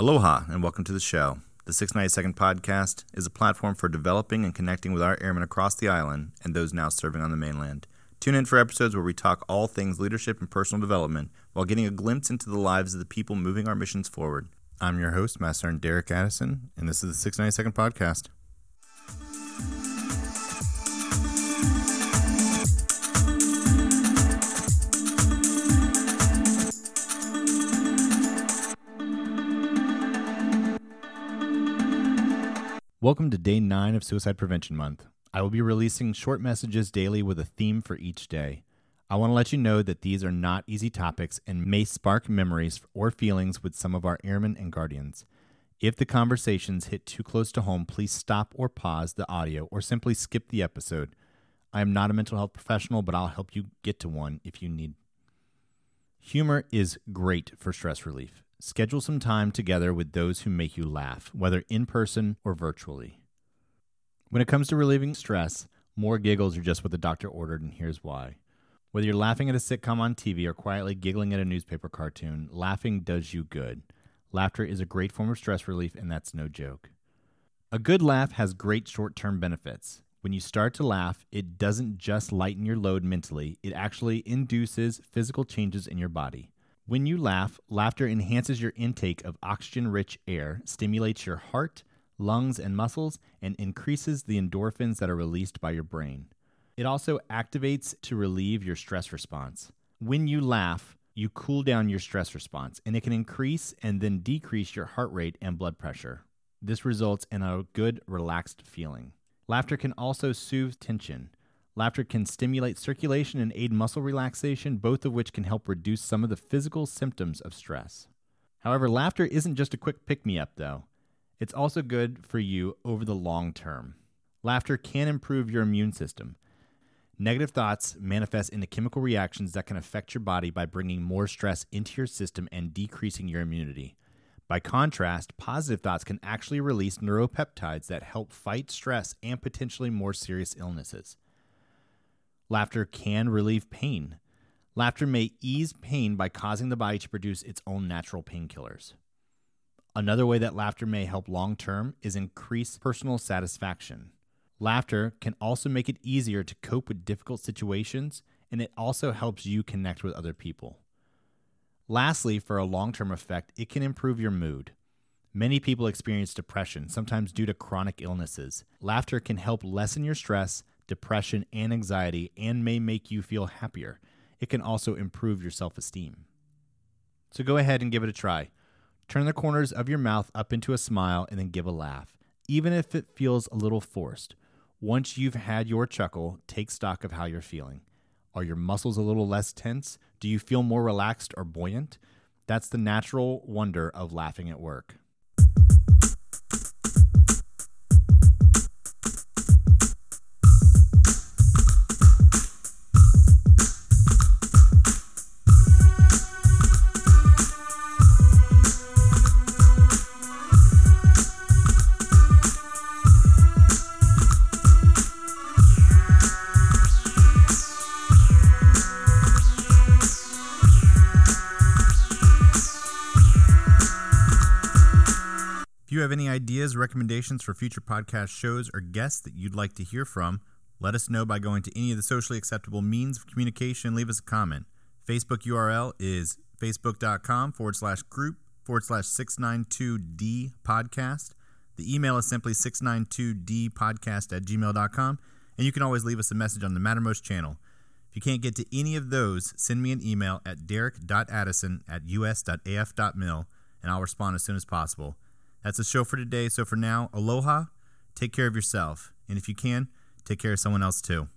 Aloha and welcome to the show. The 692nd podcast is a platform for developing and connecting with our airmen across the island and those now serving on the mainland. Tune in for episodes where we talk all things leadership and personal development while getting a glimpse into the lives of the people moving our missions forward. I'm your host, Master Sergeant Derek Addison, and this is the 692nd podcast. Welcome to day nine of Suicide Prevention Month. I will be releasing short messages daily with a theme for each day. I want to let you know that these are not easy topics and may spark memories or feelings with some of our airmen and guardians. If the conversations hit too close to home, please stop or pause the audio or simply skip the episode. I am not a mental health professional, but I'll help you get to one if you need. Humor is great for stress relief. Schedule some time together with those who make you laugh, whether in person or virtually. When it comes to relieving stress, more giggles are just what the doctor ordered, and here's why. Whether you're laughing at a sitcom on TV or quietly giggling at a newspaper cartoon, laughing does you good. Laughter is a great form of stress relief, and that's no joke. A good laugh has great short term benefits. When you start to laugh, it doesn't just lighten your load mentally, it actually induces physical changes in your body. When you laugh, laughter enhances your intake of oxygen rich air, stimulates your heart, lungs, and muscles, and increases the endorphins that are released by your brain. It also activates to relieve your stress response. When you laugh, you cool down your stress response, and it can increase and then decrease your heart rate and blood pressure. This results in a good, relaxed feeling. Laughter can also soothe tension. Laughter can stimulate circulation and aid muscle relaxation, both of which can help reduce some of the physical symptoms of stress. However, laughter isn't just a quick pick me up, though. It's also good for you over the long term. Laughter can improve your immune system. Negative thoughts manifest into chemical reactions that can affect your body by bringing more stress into your system and decreasing your immunity. By contrast, positive thoughts can actually release neuropeptides that help fight stress and potentially more serious illnesses. Laughter can relieve pain. Laughter may ease pain by causing the body to produce its own natural painkillers. Another way that laughter may help long term is increase personal satisfaction. Laughter can also make it easier to cope with difficult situations, and it also helps you connect with other people. Lastly, for a long term effect, it can improve your mood. Many people experience depression, sometimes due to chronic illnesses. Laughter can help lessen your stress depression, and anxiety, and may make you feel happier. It can also improve your self esteem. So go ahead and give it a try. Turn the corners of your mouth up into a smile and then give a laugh, even if it feels a little forced. Once you've had your chuckle, take stock of how you're feeling. Are your muscles a little less tense? Do you feel more relaxed or buoyant? That's the natural wonder of laughing at work. You have any ideas, recommendations for future podcast shows, or guests that you'd like to hear from, let us know by going to any of the socially acceptable means of communication. Leave us a comment. Facebook URL is facebook.com forward slash group forward slash 692D podcast. The email is simply 692D podcast at gmail.com. And you can always leave us a message on the Mattermost channel. If you can't get to any of those, send me an email at derek.addison at us.af.mil and I'll respond as soon as possible. That's the show for today. So for now, aloha, take care of yourself. And if you can, take care of someone else too.